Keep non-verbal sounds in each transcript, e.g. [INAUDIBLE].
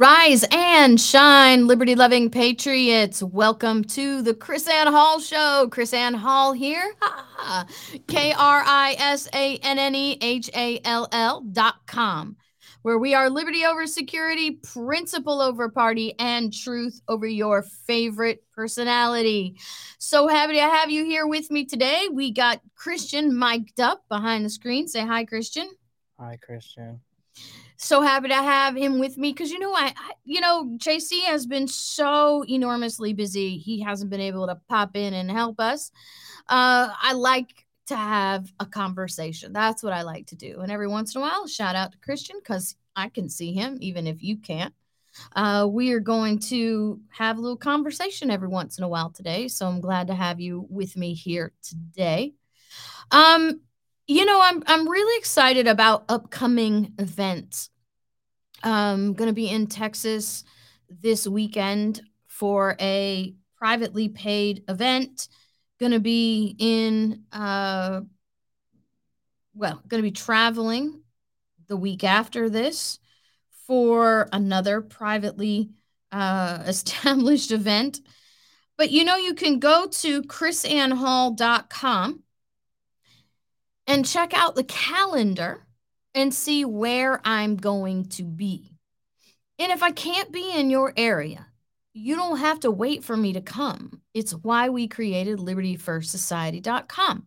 Rise and shine, liberty loving patriots. Welcome to the KrisAnne Hall Show. KrisAnne Hall here. K R I S A N N E H A L L dot com, where we are liberty over security, principle over party, and truth over your favorite personality. So happy to have you here with me today. We got Christian mic'd up behind the screen. Say hi, Christian. Hi, Christian so happy to have him with me because you know I, I, you know JC has been so enormously busy he hasn't been able to pop in and help us. Uh, I like to have a conversation. That's what I like to do. And every once in a while, shout out to Christian because I can see him even if you can't. Uh, we are going to have a little conversation every once in a while today. So I'm glad to have you with me here today. Um, you know, I'm I'm really excited about upcoming events. I'm going to be in Texas this weekend for a privately paid event. Going to be in uh well, going to be traveling the week after this for another privately uh, [LAUGHS] established event. But you know, you can go to krisannehall.com and check out the calendar and see where I'm going to be. And if I can't be in your area, you don't have to wait for me to come. It's why we created libertyfirstsociety.com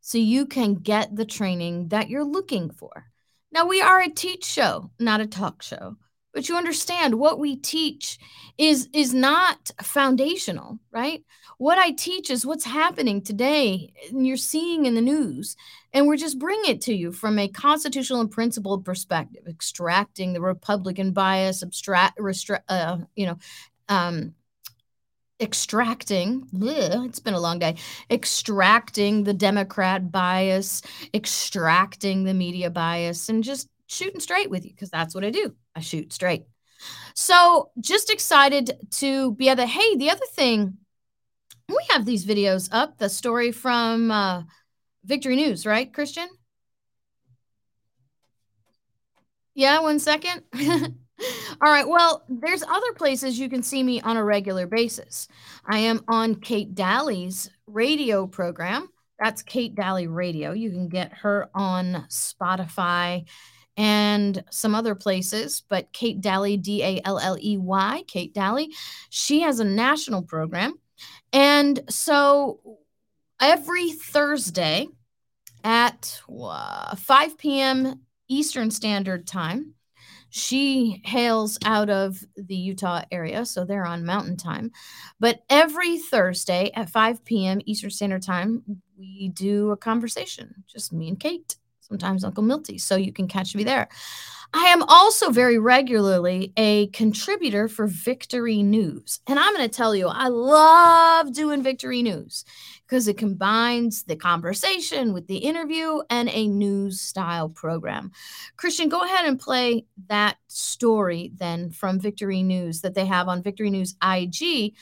so you can get the training that you're looking for. Now, we are a teach show, not a talk show but you understand what we teach is is not foundational right what i teach is what's happening today and you're seeing in the news and we're just bringing it to you from a constitutional and principled perspective extracting the republican bias abstract restra- uh, you know um, extracting bleh, it's been a long day extracting the democrat bias extracting the media bias and just shooting straight with you because that's what I do. I shoot straight. So just excited to be able to. Hey, the other thing, we have these videos up. The story from uh, Victory News, right, Christian? Yeah, one second. [LAUGHS] All right. Well, there's other places you can see me on a regular basis. I am on Kate Dalley's radio program. That's Kate Dalley Radio. You can get her on Spotify and some other places, but Kate Dalley, D A L L E Y, Kate Dalley, she has a national program. And so every Thursday at uh, 5 p.m. Eastern Standard Time, she hails out of the Utah area, so they're on mountain time. But every Thursday at 5 p.m. Eastern Standard Time, we do a conversation, just me and Kate sometimes Uncle Milty. So you can catch me there. I am also very regularly a contributor for Victory News. And I'm going to tell you, I love doing Victory News because it combines the conversation with the interview and a news style program. Christian, go ahead and play that story then from Victory News that they have on Victory News IG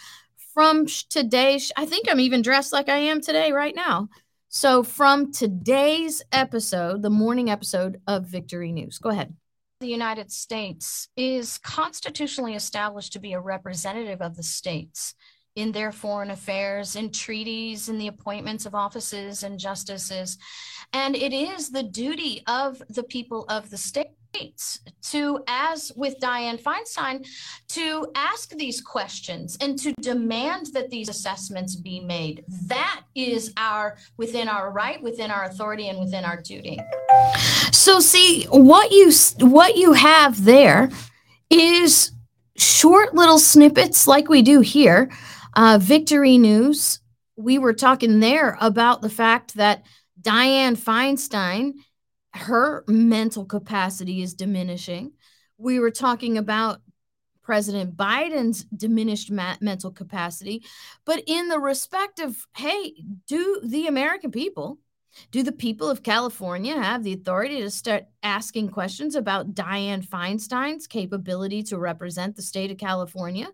from today. I think I'm even dressed like I am today, right now. So, from today's episode, the morning episode of Victory News, go ahead. The United States is constitutionally established to be a representative of the states in their foreign affairs, in treaties, in the appointments of offices and justices. And it is the duty of the people of the state to, as with Dianne Feinstein, to ask these questions and to demand that these assessments be made. That is our within our right, within our authority, and within our duty. So, see what you what you have there is short little snippets like we do here. Uh, Victory News. We were talking there about the fact that Dianne Feinstein her mental capacity is diminishing. We were talking about President Biden's diminished ma- mental capacity, but in the respect of, hey, do the American people, do the people of California have the authority to start asking questions about Dianne Feinstein's capability to represent the state of California?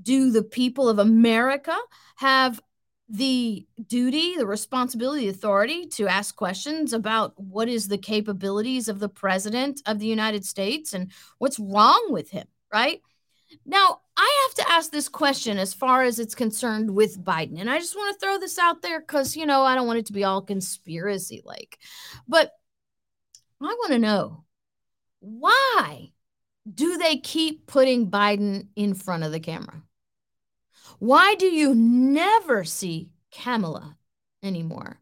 Do the people of America have the duty, the responsibility, the authority to ask questions about what is the capabilities of the president of the United States and what's wrong with him, right? Now, I this question as far as it's concerned with Biden. And I just want to throw this out there because, you know, I don't want it to be all conspiracy like. But I want to know why do they keep putting Biden in front of the camera? Why do you never see Kamala anymore?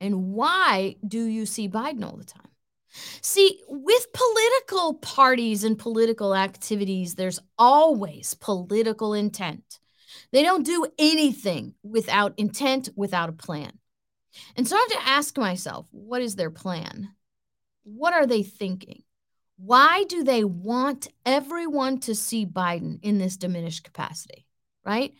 And why do you see Biden all the time? See, with political parties and political activities, there's always political intent. They don't do anything without intent, without a plan. And so I have to ask myself, what is their plan? What are they thinking? Why do they want everyone to see Biden in this diminished capacity? Right?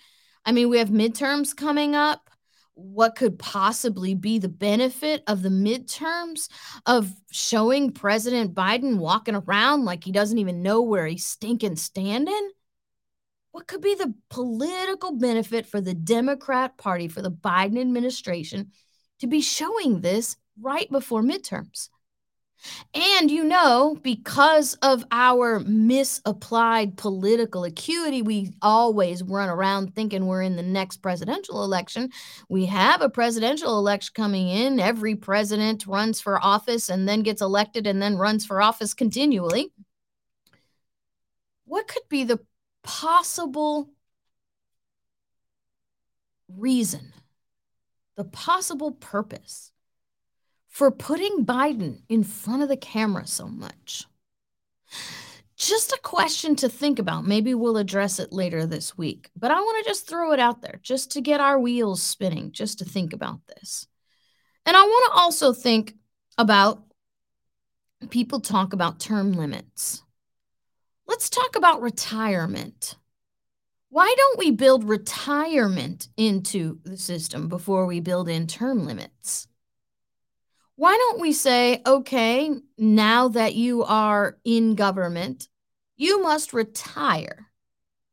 I mean, we have midterms coming up what could possibly be the benefit of the midterms of showing President Biden walking around like he doesn't even know where he's stinking standing? What could be the political benefit for the Democrat Party, for the Biden administration to be showing this right before midterms? And you know, because of our misapplied political acuity, we always run around thinking we're in the next presidential election. We have a presidential election coming in. Every president runs for office and then gets elected and then runs for office continually. What could be the possible reason, the possible purpose for putting Biden in front of the camera so much. Just a question to think about. Maybe we'll address it later this week, but I want to just throw it out there just to get our wheels spinning, just to think about this. And I want to also think about people talk about term limits. Let's talk about retirement. Why don't we build retirement into the system before we build in term limits? Why don't we say, okay, now that you are in government, you must retire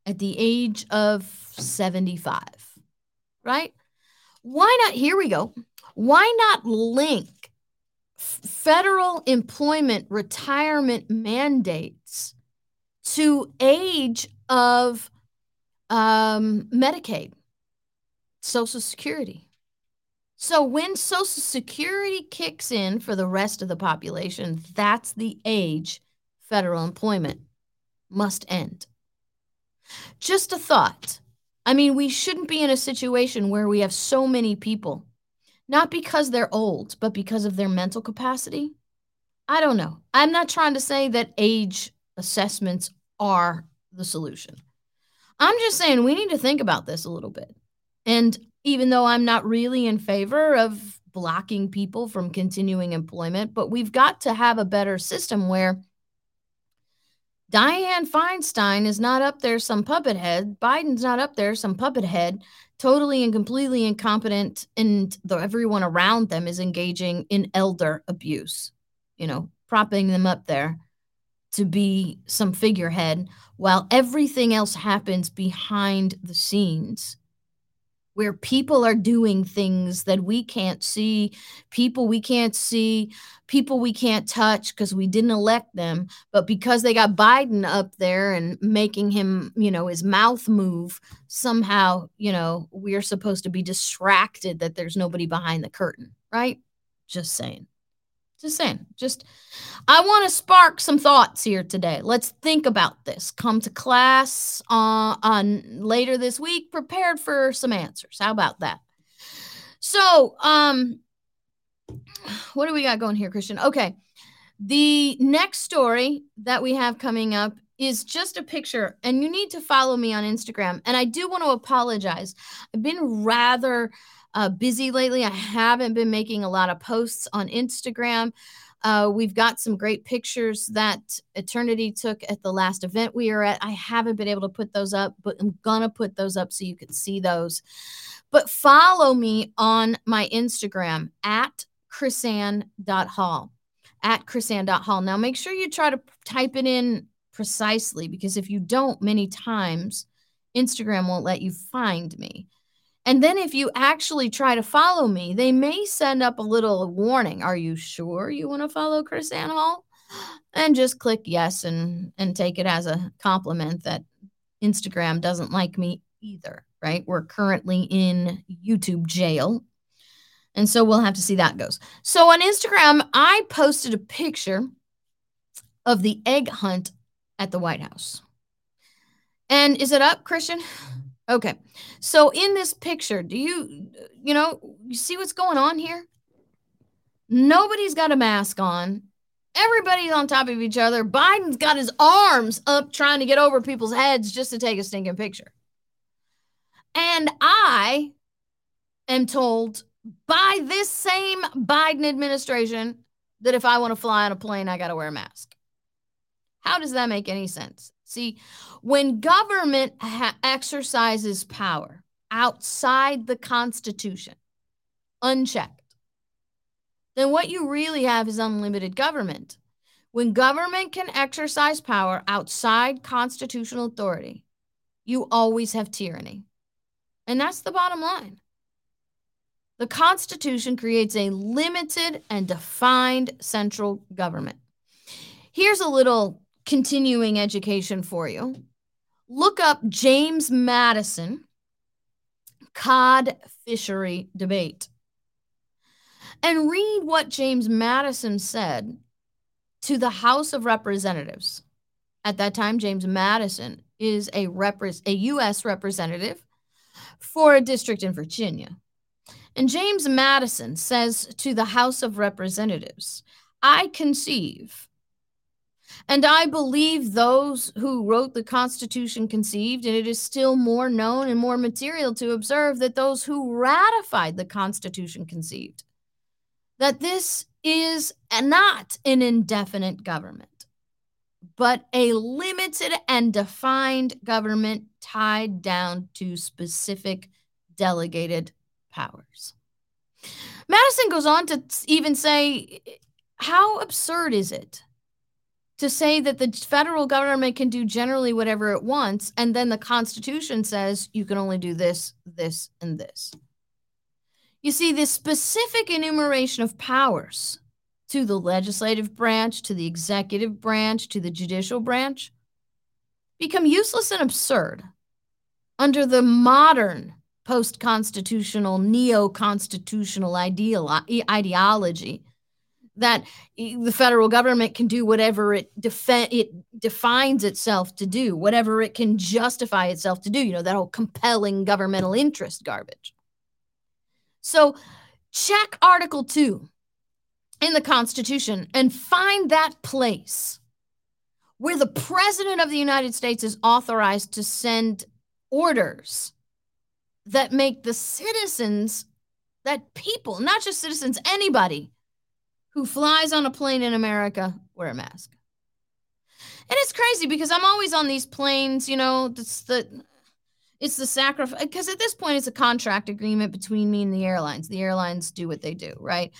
at the age of 75, right? Why not? Here we go. Why not link federal employment retirement mandates to age of um, Medicaid, Social Security? So when Social Security kicks in for the rest of the population, that's the age federal employment must end. Just a thought. I mean, we shouldn't be in a situation where we have so many people, not because they're old, but because of their mental capacity. I don't know. I'm not trying to say that age assessments are the solution. I'm just saying we need to think about this a little bit. And even though I'm not really in favor of blocking people from continuing employment, but we've got to have a better system where Dianne Feinstein is not up there, some puppet head. Biden's not up there, some puppet head, totally and completely incompetent, and everyone around them is engaging in elder abuse, you know, propping them up there to be some figurehead while everything else happens behind the scenes where people are doing things that we can't see, people we can't see, people we can't touch because we didn't elect them. But because they got Biden up there and making him, you know, his mouth move, somehow, you know, we're supposed to be distracted that there's nobody behind the curtain, right? Just saying. Just saying, just I want to spark some thoughts here today. Let's think about this. Come to class uh, on later this week prepared for some answers. How about that? So, um, what do we got going here, Christian? Okay. The next story that we have coming up is just a picture, and you need to follow me on Instagram. And I do want to apologize. I've been rather uh, busy lately. I haven't been making a lot of posts on Instagram. Uh, we've got some great pictures that Eternity took at the last event we were at. I haven't been able to put those up, but I'm gonna put those up so you can see those. But follow me on my Instagram at chrisann.hall. At chrisann.hall. Now make sure you try to type it in precisely because if you don't, many times Instagram won't let you find me. And then if you actually try to follow me, they may send up a little warning. Are you sure you want to follow KrisAnne Hall? and just click yes and and take it as a compliment that Instagram doesn't like me either, right? We're currently in YouTube jail. And so we'll have to see that goes. So on Instagram, I posted a picture of the egg hunt at the White House. And is it up, Christian? Okay. So in this picture, do you you know, you see what's going on here? Nobody's got a mask on. Everybody's on top of each other. Biden's got his arms up trying to get over people's heads just to take a stinking picture. And I am told by this same Biden administration that if I want to fly on a plane, I got to wear a mask. How does that make any sense? See, when government ha- exercises power outside the Constitution, unchecked, then what you really have is unlimited government. When government can exercise power outside constitutional authority, you always have tyranny. And that's the bottom line. The Constitution creates a limited and defined central government. Here's a little continuing education for you. Look up James Madison cod fishery debate and read what James Madison said to the House of Representatives. At that time, James Madison is a, repre- a U.S. representative for a district in Virginia. And James Madison says to the House of Representatives, I conceive and I believe those who wrote the Constitution conceived, and it is still more known and more material to observe that those who ratified the Constitution conceived that this is not an indefinite government, but a limited and defined government tied down to specific delegated powers. Madison goes on to even say, How absurd is it to say that the federal government can do generally whatever it wants, and then the Constitution says you can only do this, this, and this. You see, this specific enumeration of powers to the legislative branch, to the executive branch, to the judicial branch become useless and absurd under the modern post constitutional, neo constitutional ideology that the federal government can do whatever it defend it defines itself to do, whatever it can justify itself to do. You know that whole compelling governmental interest garbage. So, check Article Two in the Constitution and find that place where the President of the United States is authorized to send orders that make the citizens, that people, not just citizens, anybody who flies on a plane in America wear a mask. And it's crazy because I'm always on these planes, you know, it's the it's the sacrifice because at this point it's a contract agreement between me and the airlines. The airlines do what they do, right?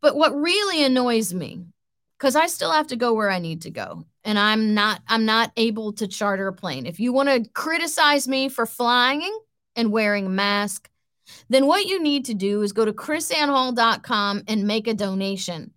But what really annoys me because I still have to go where I need to go and I'm not I'm not able to charter a plane. If you want to criticize me for flying and wearing a mask, then what you need to do is go to krisannehall.com and make a donation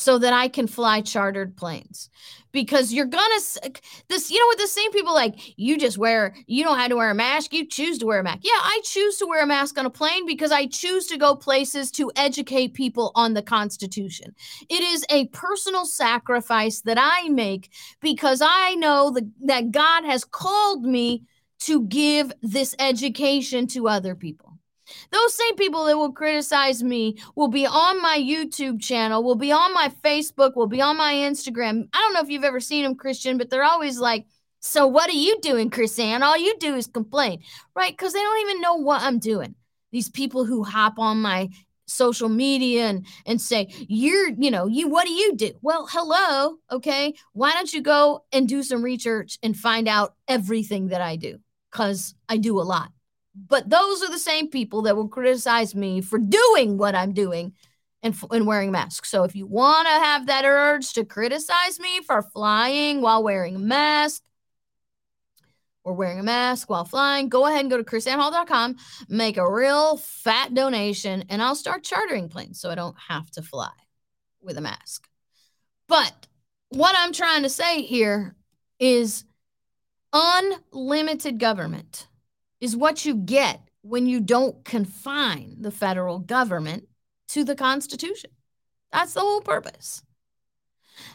so that I can fly chartered planes. Because you're gonna uh, this, you know what the same people like you just wear you don't have to wear a mask, you choose to wear a mask. Yeah, I choose to wear a mask on a plane because I choose to go places to educate people on the Constitution. It is a personal sacrifice that I make because I know the, that God has called me to give this education to other people. Those same people that will criticize me will be on my YouTube channel, will be on my Facebook, will be on my Instagram. I don't know if you've ever seen them, Christian, but they're always like, So what are you doing, KrisAnne? All you do is complain, right? Because they don't even know what I'm doing. These people who hop on my social media and and say you're you know you what do you do well hello okay why don't you go and do some research and find out everything that i do because i do a lot but those are the same people that will criticize me for doing what I'm doing and, and wearing masks. So if you want to have that urge to criticize me for flying while wearing a mask or wearing a mask while flying, go ahead and go to krisannehall.com, make a real fat donation, and I'll start chartering planes so I don't have to fly with a mask. But what I'm trying to say here is unlimited government is what you get when you don't confine the federal government to the Constitution. That's the whole purpose.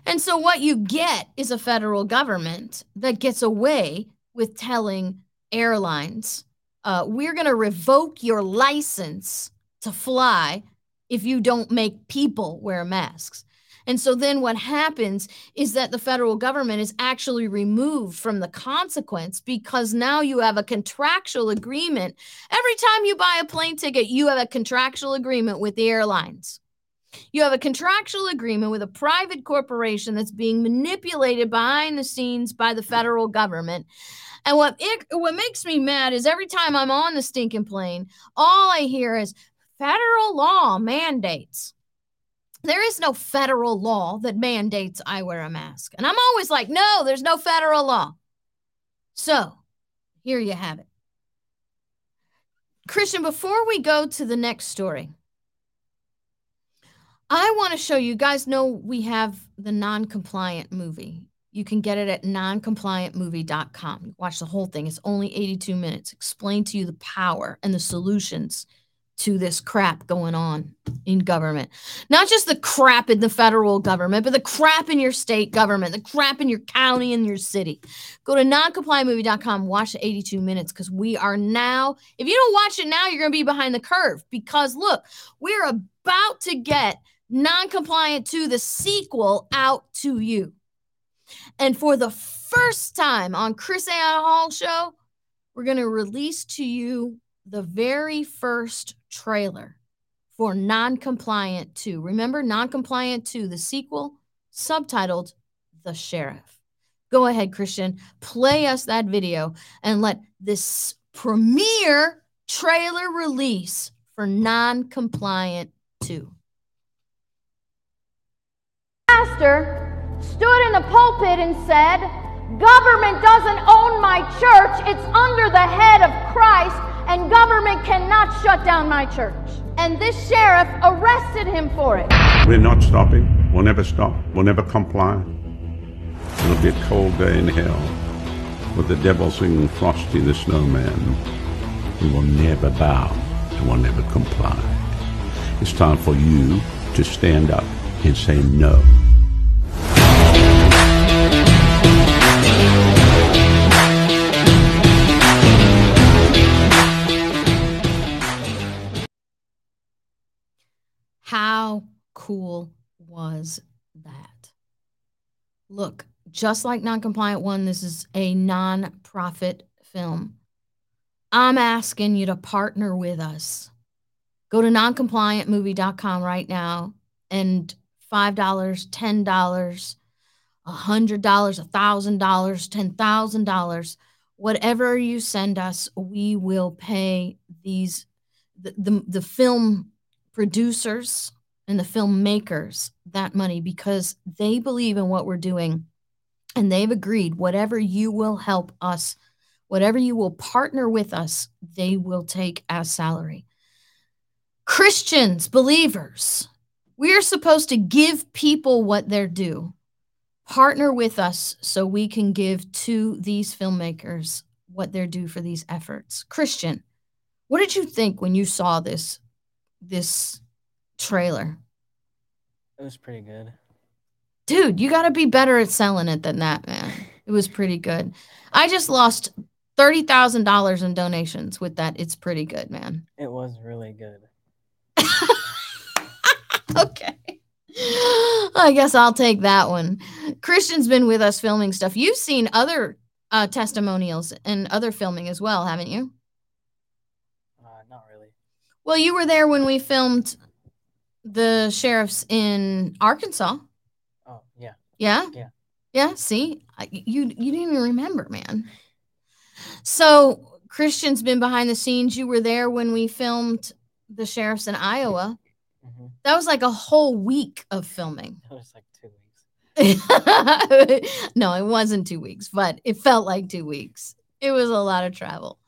And so, what you get is a federal government that gets away with telling airlines, uh, we're going to revoke your license to fly if you don't make people wear masks. And so then what happens is that the federal government is actually removed from the consequence because now you have a contractual agreement. Every time you buy a plane ticket, you have a contractual agreement with the airlines. You have a contractual agreement with a private corporation that's being manipulated behind the scenes by the federal government. And what it, what makes me mad is every time I'm on the stinking plane, all I hear is federal law mandates. There is no federal law that mandates I wear a mask. And I'm always like, no, there's no federal law. So here you have it. Christian, before we go to the next story, I want to show you guys know we have the non compliant movie. You can get it at noncompliantmovie.com. Watch the whole thing. It's only 82 minutes. Explain to you the power and the solutions to this crap going on in government. Not just the crap in the federal government, but the crap in your state government, the crap in your county and your city. Go to noncompliantmovie.com, watch the 82 minutes because we are now, if you don't watch it now, you're going to be behind the curve because look, we're about to get non-compliant to the sequel out to you. And for the first time on KrisAnne Hall show, we're going to release to you the very first trailer for Non-Compliant 2. Remember Non-Compliant 2, the sequel, subtitled The Sheriff. Go ahead, Christian, play us that video and let this premiere trailer release for Non-Compliant 2. Pastor stood in the pulpit and said, Government doesn't own my church, it's under the head of Christ and government cannot shut down my church. And this sheriff arrested him for it. We're not stopping. We'll never stop. We'll never comply. It'll be a cold day in hell with the devil singing Frosty the Snowman. We will never bow and we'll never comply. It's time for you to stand up and say no. How cool was that? Look, just like Noncompliant One, this is a non-profit film. I'm asking you to partner with us. Go to noncompliantmovie.com right now and $5, $10, $100, $1,000, $10,000, whatever you send us, we will pay these the, the, the film producers and the filmmakers that money because they believe in what we're doing and they've agreed whatever you will help us whatever you will partner with us they will take as salary. Christians believers we are supposed to give people what they're due. Partner with us so we can give to these filmmakers what they're due for these efforts. Christian what did you think when you saw this this trailer? It was pretty good. Dude, you got to be better at selling it than that, man. It was pretty good. I just lost $30,000 in donations with that. It's pretty good, man. It was really good. [LAUGHS] okay. I guess I'll take that one. Christian's been with us filming stuff. You've seen other uh, testimonials and other filming as well, haven't you? Uh, not really. Well, you were there when we filmed the sheriffs in Arkansas. Oh, yeah. Yeah? Yeah. Yeah, see? You you didn't even remember, man. So, Christian's been behind the scenes. You were there when we filmed the sheriffs in Iowa. Mm-hmm. That was like a whole week of filming. That was like two weeks. [LAUGHS] no, it wasn't two weeks, but it felt like two weeks. It was a lot of travel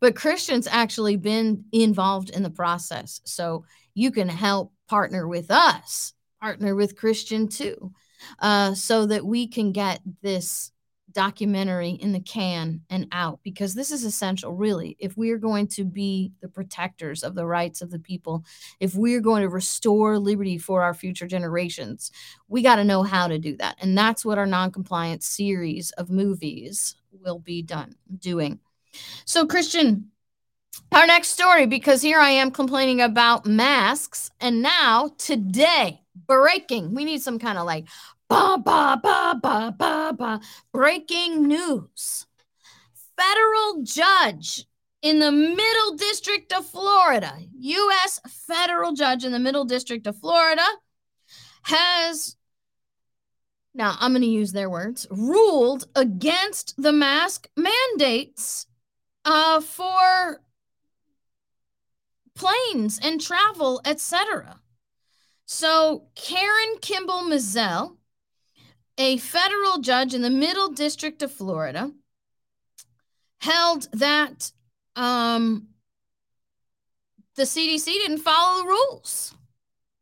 but Christian's actually been involved in the process. So you can help partner with us, partner with Christian too. uh, so that we can get this documentary in the can and out because this is essential really if we are going to be the protectors of the rights of the people if we're going to restore liberty for our future generations we got to know how to do that and that's what our non-compliant series of movies will be done doing so christian our next story because here i am complaining about masks and now today breaking we need some kind of like Ba, ba, ba, ba, ba, ba. Breaking news. Federal judge in the Middle District of Florida, U.S. federal judge in the Middle District of Florida, has, now I'm going to use their words, ruled against the mask mandates uh, for planes and travel, etc. So Karen Kimball Mizelle a federal judge in the Middle District of Florida held that um, the CDC didn't follow the rules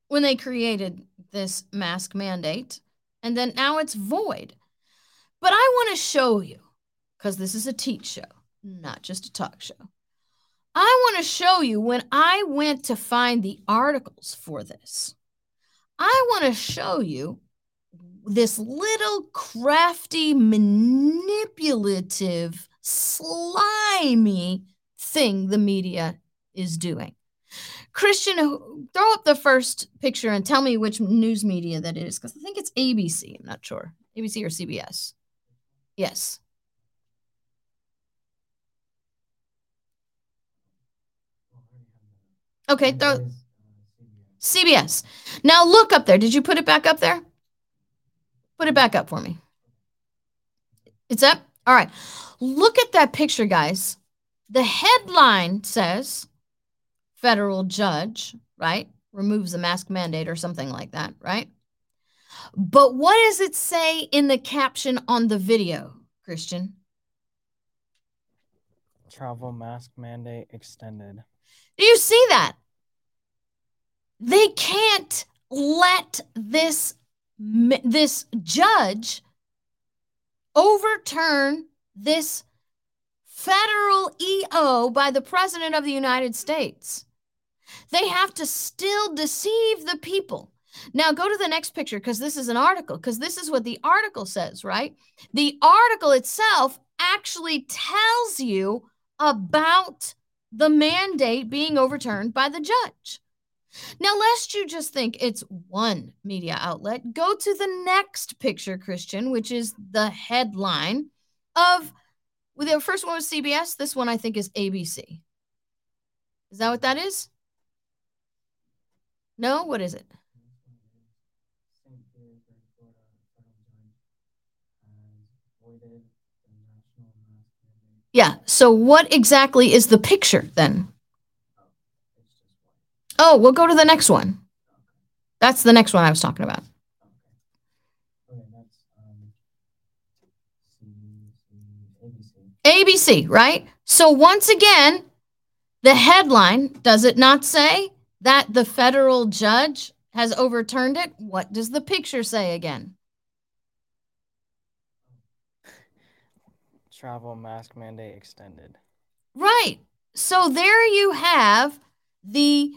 when they created this mask mandate, and then now it's void. But I want to show you, because this is a teach show, not just a talk show. I want to show you when I went to find the articles for this. I want to show you this little crafty, manipulative, slimy thing the media is doing. Christian, throw up the first picture and tell me which news media that is, because I think it's ABC. I'm not sure. ABC or CBS. Yes. Okay, throw CBS. Uh, now look up there. Did you put it back up there? Put it back up for me. It's up? All right. Look at that picture, guys. The headline says federal judge, right? Removes the mask mandate or something like that, right? But what does it say in the caption on the video, Christian? Travel mask mandate extended. Do you see that? They can't let this this judge overturn this federal EO by the President of the United States. They have to still deceive the people. Now, go to the next picture because this is an article, because this is what the article says, right? The article itself actually tells you about the mandate being overturned by the judge. Now, lest you just think it's one media outlet, go to the next picture, Christian, which is the headline of well, the first one was CBS. This one I think is ABC. Is that what that is? No? What is it? Yeah. So, what exactly is the picture then? Oh, we'll go to the next one. That's the next one I was talking about. ABC, right? So once again, the headline does it not say that the federal judge has overturned it? What does the picture say again? Travel mask mandate extended. Right. So there you have the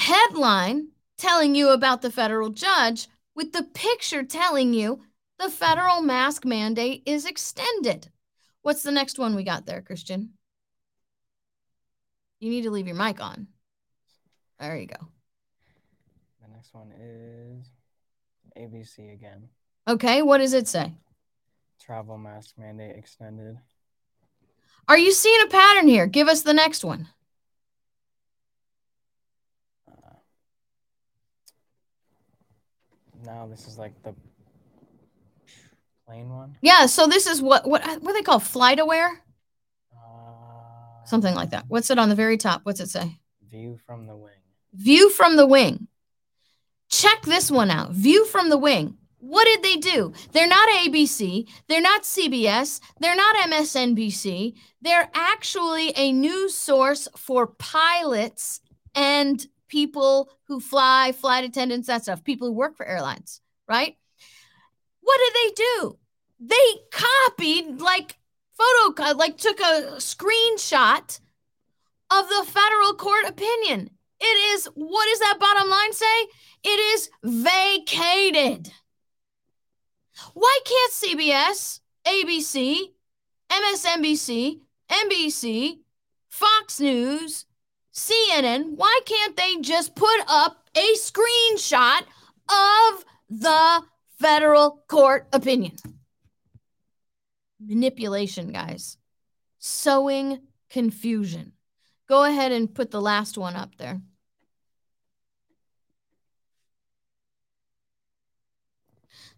headline telling you about the federal judge with the picture telling you the federal mask mandate is extended. What's the next one we got there, Christian? You need to leave your mic on. There you go. The next one is ABC again. Okay, what does it say? Travel mask mandate extended. Are you seeing a pattern here? Give us the next one. Now this is like the plain one. Yeah, so this is what what what they call FlightAware? Uh, Something like that. What's it on the very top? What's it say? View from the wing. View from the wing. Check this one out. View from the wing. What did they do? They're not ABC. They're not CBS. They're not MSNBC. They're actually a news source for pilots and people who fly, flight attendants, that stuff, people who work for airlines, right? What did they do? They copied, like, photo, like, took a screenshot of the federal court opinion. It is, what does that bottom line say? It is vacated. Why can't CBS, ABC, MSNBC, NBC, Fox News, CNN, why can't they just put up a screenshot of the federal court opinion? Manipulation, guys. Sowing confusion. Go ahead and put the last one up there.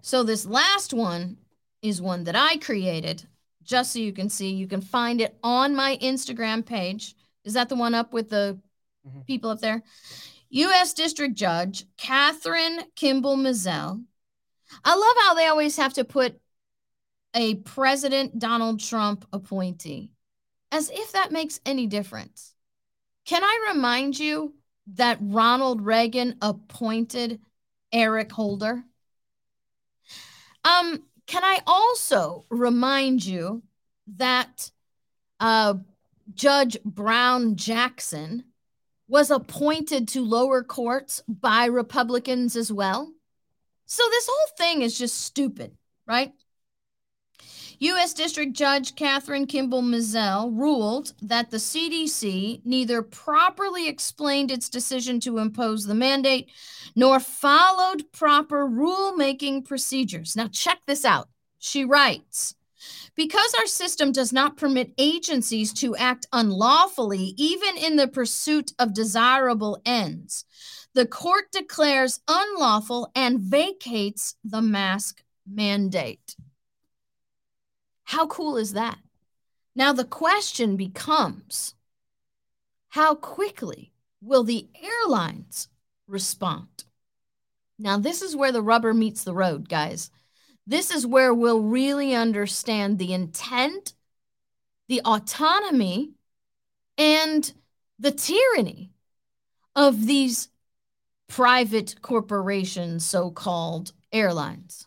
So this last one is one that I created just so you can see. You can find it on my Instagram page. Is that the one up with the mm-hmm. people up there? U.S. District Judge Kathryn Kimball Mizelle. I love how they always have to put a President Donald Trump appointee, as if that makes any difference. Can I remind you that Ronald Reagan appointed Eric Holder? Um, can I also remind you that uh, Judge Brown Jackson was appointed to lower courts by Republicans as well? So this whole thing is just stupid, right? U.S. District Judge Kathryn Kimball Mizelle ruled that the CDC neither properly explained its decision to impose the mandate nor followed proper rulemaking procedures. Now, check this out. She writes, because our system does not permit agencies to act unlawfully, even in the pursuit of desirable ends, the court declares unlawful and vacates the mask mandate. How cool is that? Now, the question becomes how quickly will the airlines respond? Now, this is where the rubber meets the road, guys. This is where we'll really understand the intent, the autonomy, and the tyranny of these private corporations, so called airlines.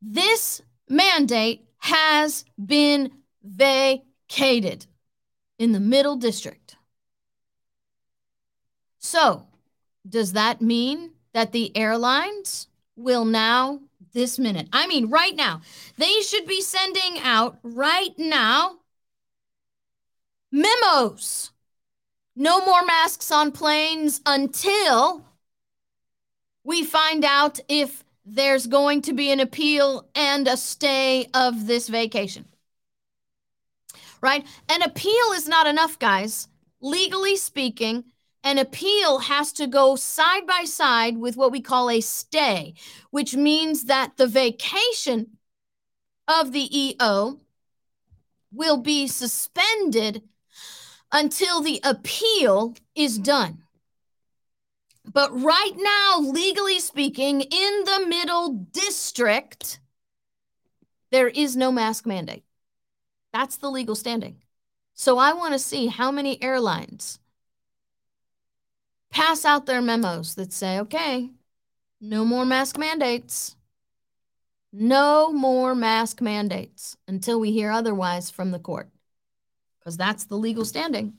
This mandate has been vacated in the middle district. So, does that mean that the airlines will now, this minute, I mean, right now, they should be sending out right now memos. No more masks on planes until we find out if there's going to be an appeal and a stay of this vacation. Right? An appeal is not enough, guys. Legally speaking, an appeal has to go side by side with what we call a stay, which means that the vacation of the EO will be suspended until the appeal is done. But right now, legally speaking, in the middle district, there is no mask mandate. That's the legal standing. So I want to see how many airlines pass out their memos that say, okay, no more mask mandates. No more mask mandates until we hear otherwise from the court, because that's the legal standing.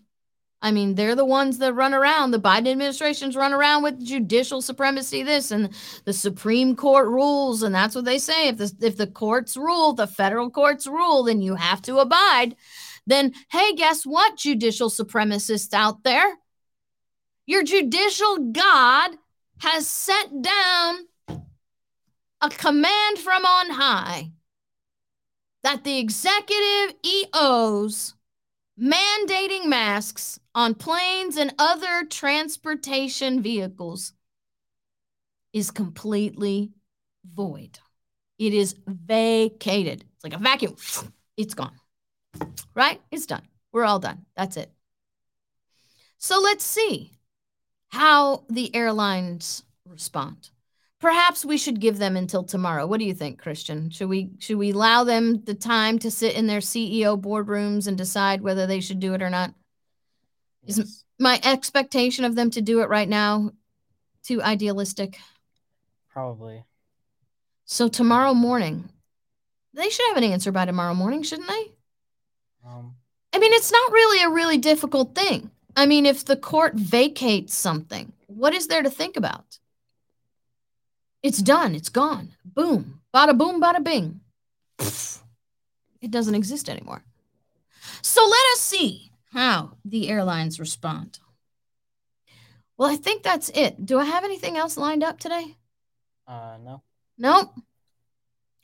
I mean, they're the ones that run around. The Biden administration's run around with judicial supremacy, this and the Supreme Court rules, and that's what they say. If the if the courts rule, the federal courts rule, then you have to abide. Then, hey, guess what, judicial supremacists out there? Your judicial God has set down a command from on high that the executive EOs mandating masks on planes and other transportation vehicles is completely void. It is vacated. It's like a vacuum. It's gone. Right? It's done. We're all done. That's it. So let's see how the airlines respond. Perhaps we should give them until tomorrow. What do you think, Christian? Should we should we allow them the time to sit in their CEO boardrooms and decide whether they should do it or not? Yes. Is my expectation of them to do it right now too idealistic? Probably. So tomorrow morning, they should have an answer by tomorrow morning, shouldn't they? Um, I mean, it's not really a really difficult thing. I mean, if the court vacates something, what is there to think about? It's done. It's gone. Boom. Bada boom, bada bing. It doesn't exist anymore. So let us see how the airlines respond. Well, I think that's it. Do I have anything else lined up today? uh, no, Nope.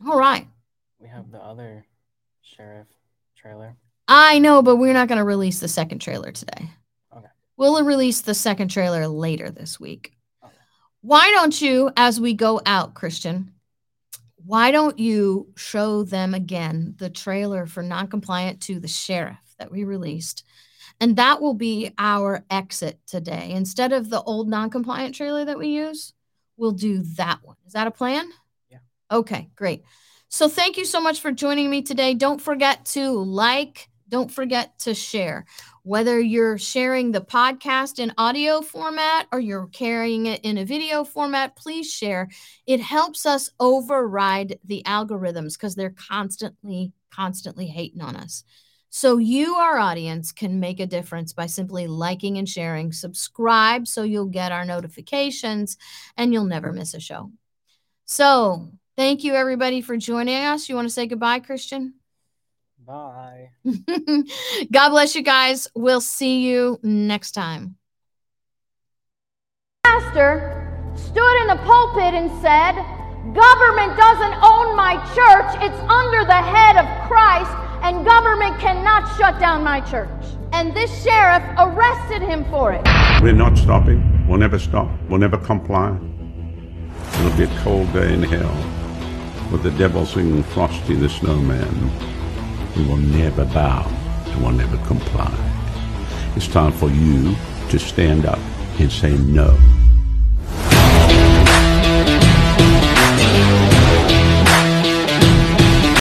All right. we have the other sheriff trailer. I know, but we're not going to release the second trailer today. We'll release the second trailer later this week. Okay. Why don't you, as we go out, Christian, why don't you show them again the trailer for non-compliant to the sheriff that we released? And that will be our exit today. Instead of the old non-compliant trailer that we use, we'll do that one. Is that a plan? Yeah. Okay, great. So thank you so much for joining me today. Don't forget to like, don't forget to share. Whether you're sharing the podcast in audio format or you're carrying it in a video format, please share. It helps us override the algorithms because they're constantly, constantly hating on us. So you, our audience, can make a difference by simply liking and sharing. Subscribe so you'll get our notifications and you'll never miss a show. So thank you, everybody, for joining us. You want to say goodbye, Christian? Bye. [LAUGHS] God bless you guys. We'll see you next time. pastor stood in the pulpit and said, Government doesn't own my church, it's under the head of Christ, and government cannot shut down my church. And this sheriff arrested him for it. We're not stopping. We'll never stop. We'll never comply. It'll be a cold day in hell with the devil singing Frosty the Snowman. We will never bow and will never comply. It's time for you to stand up and say no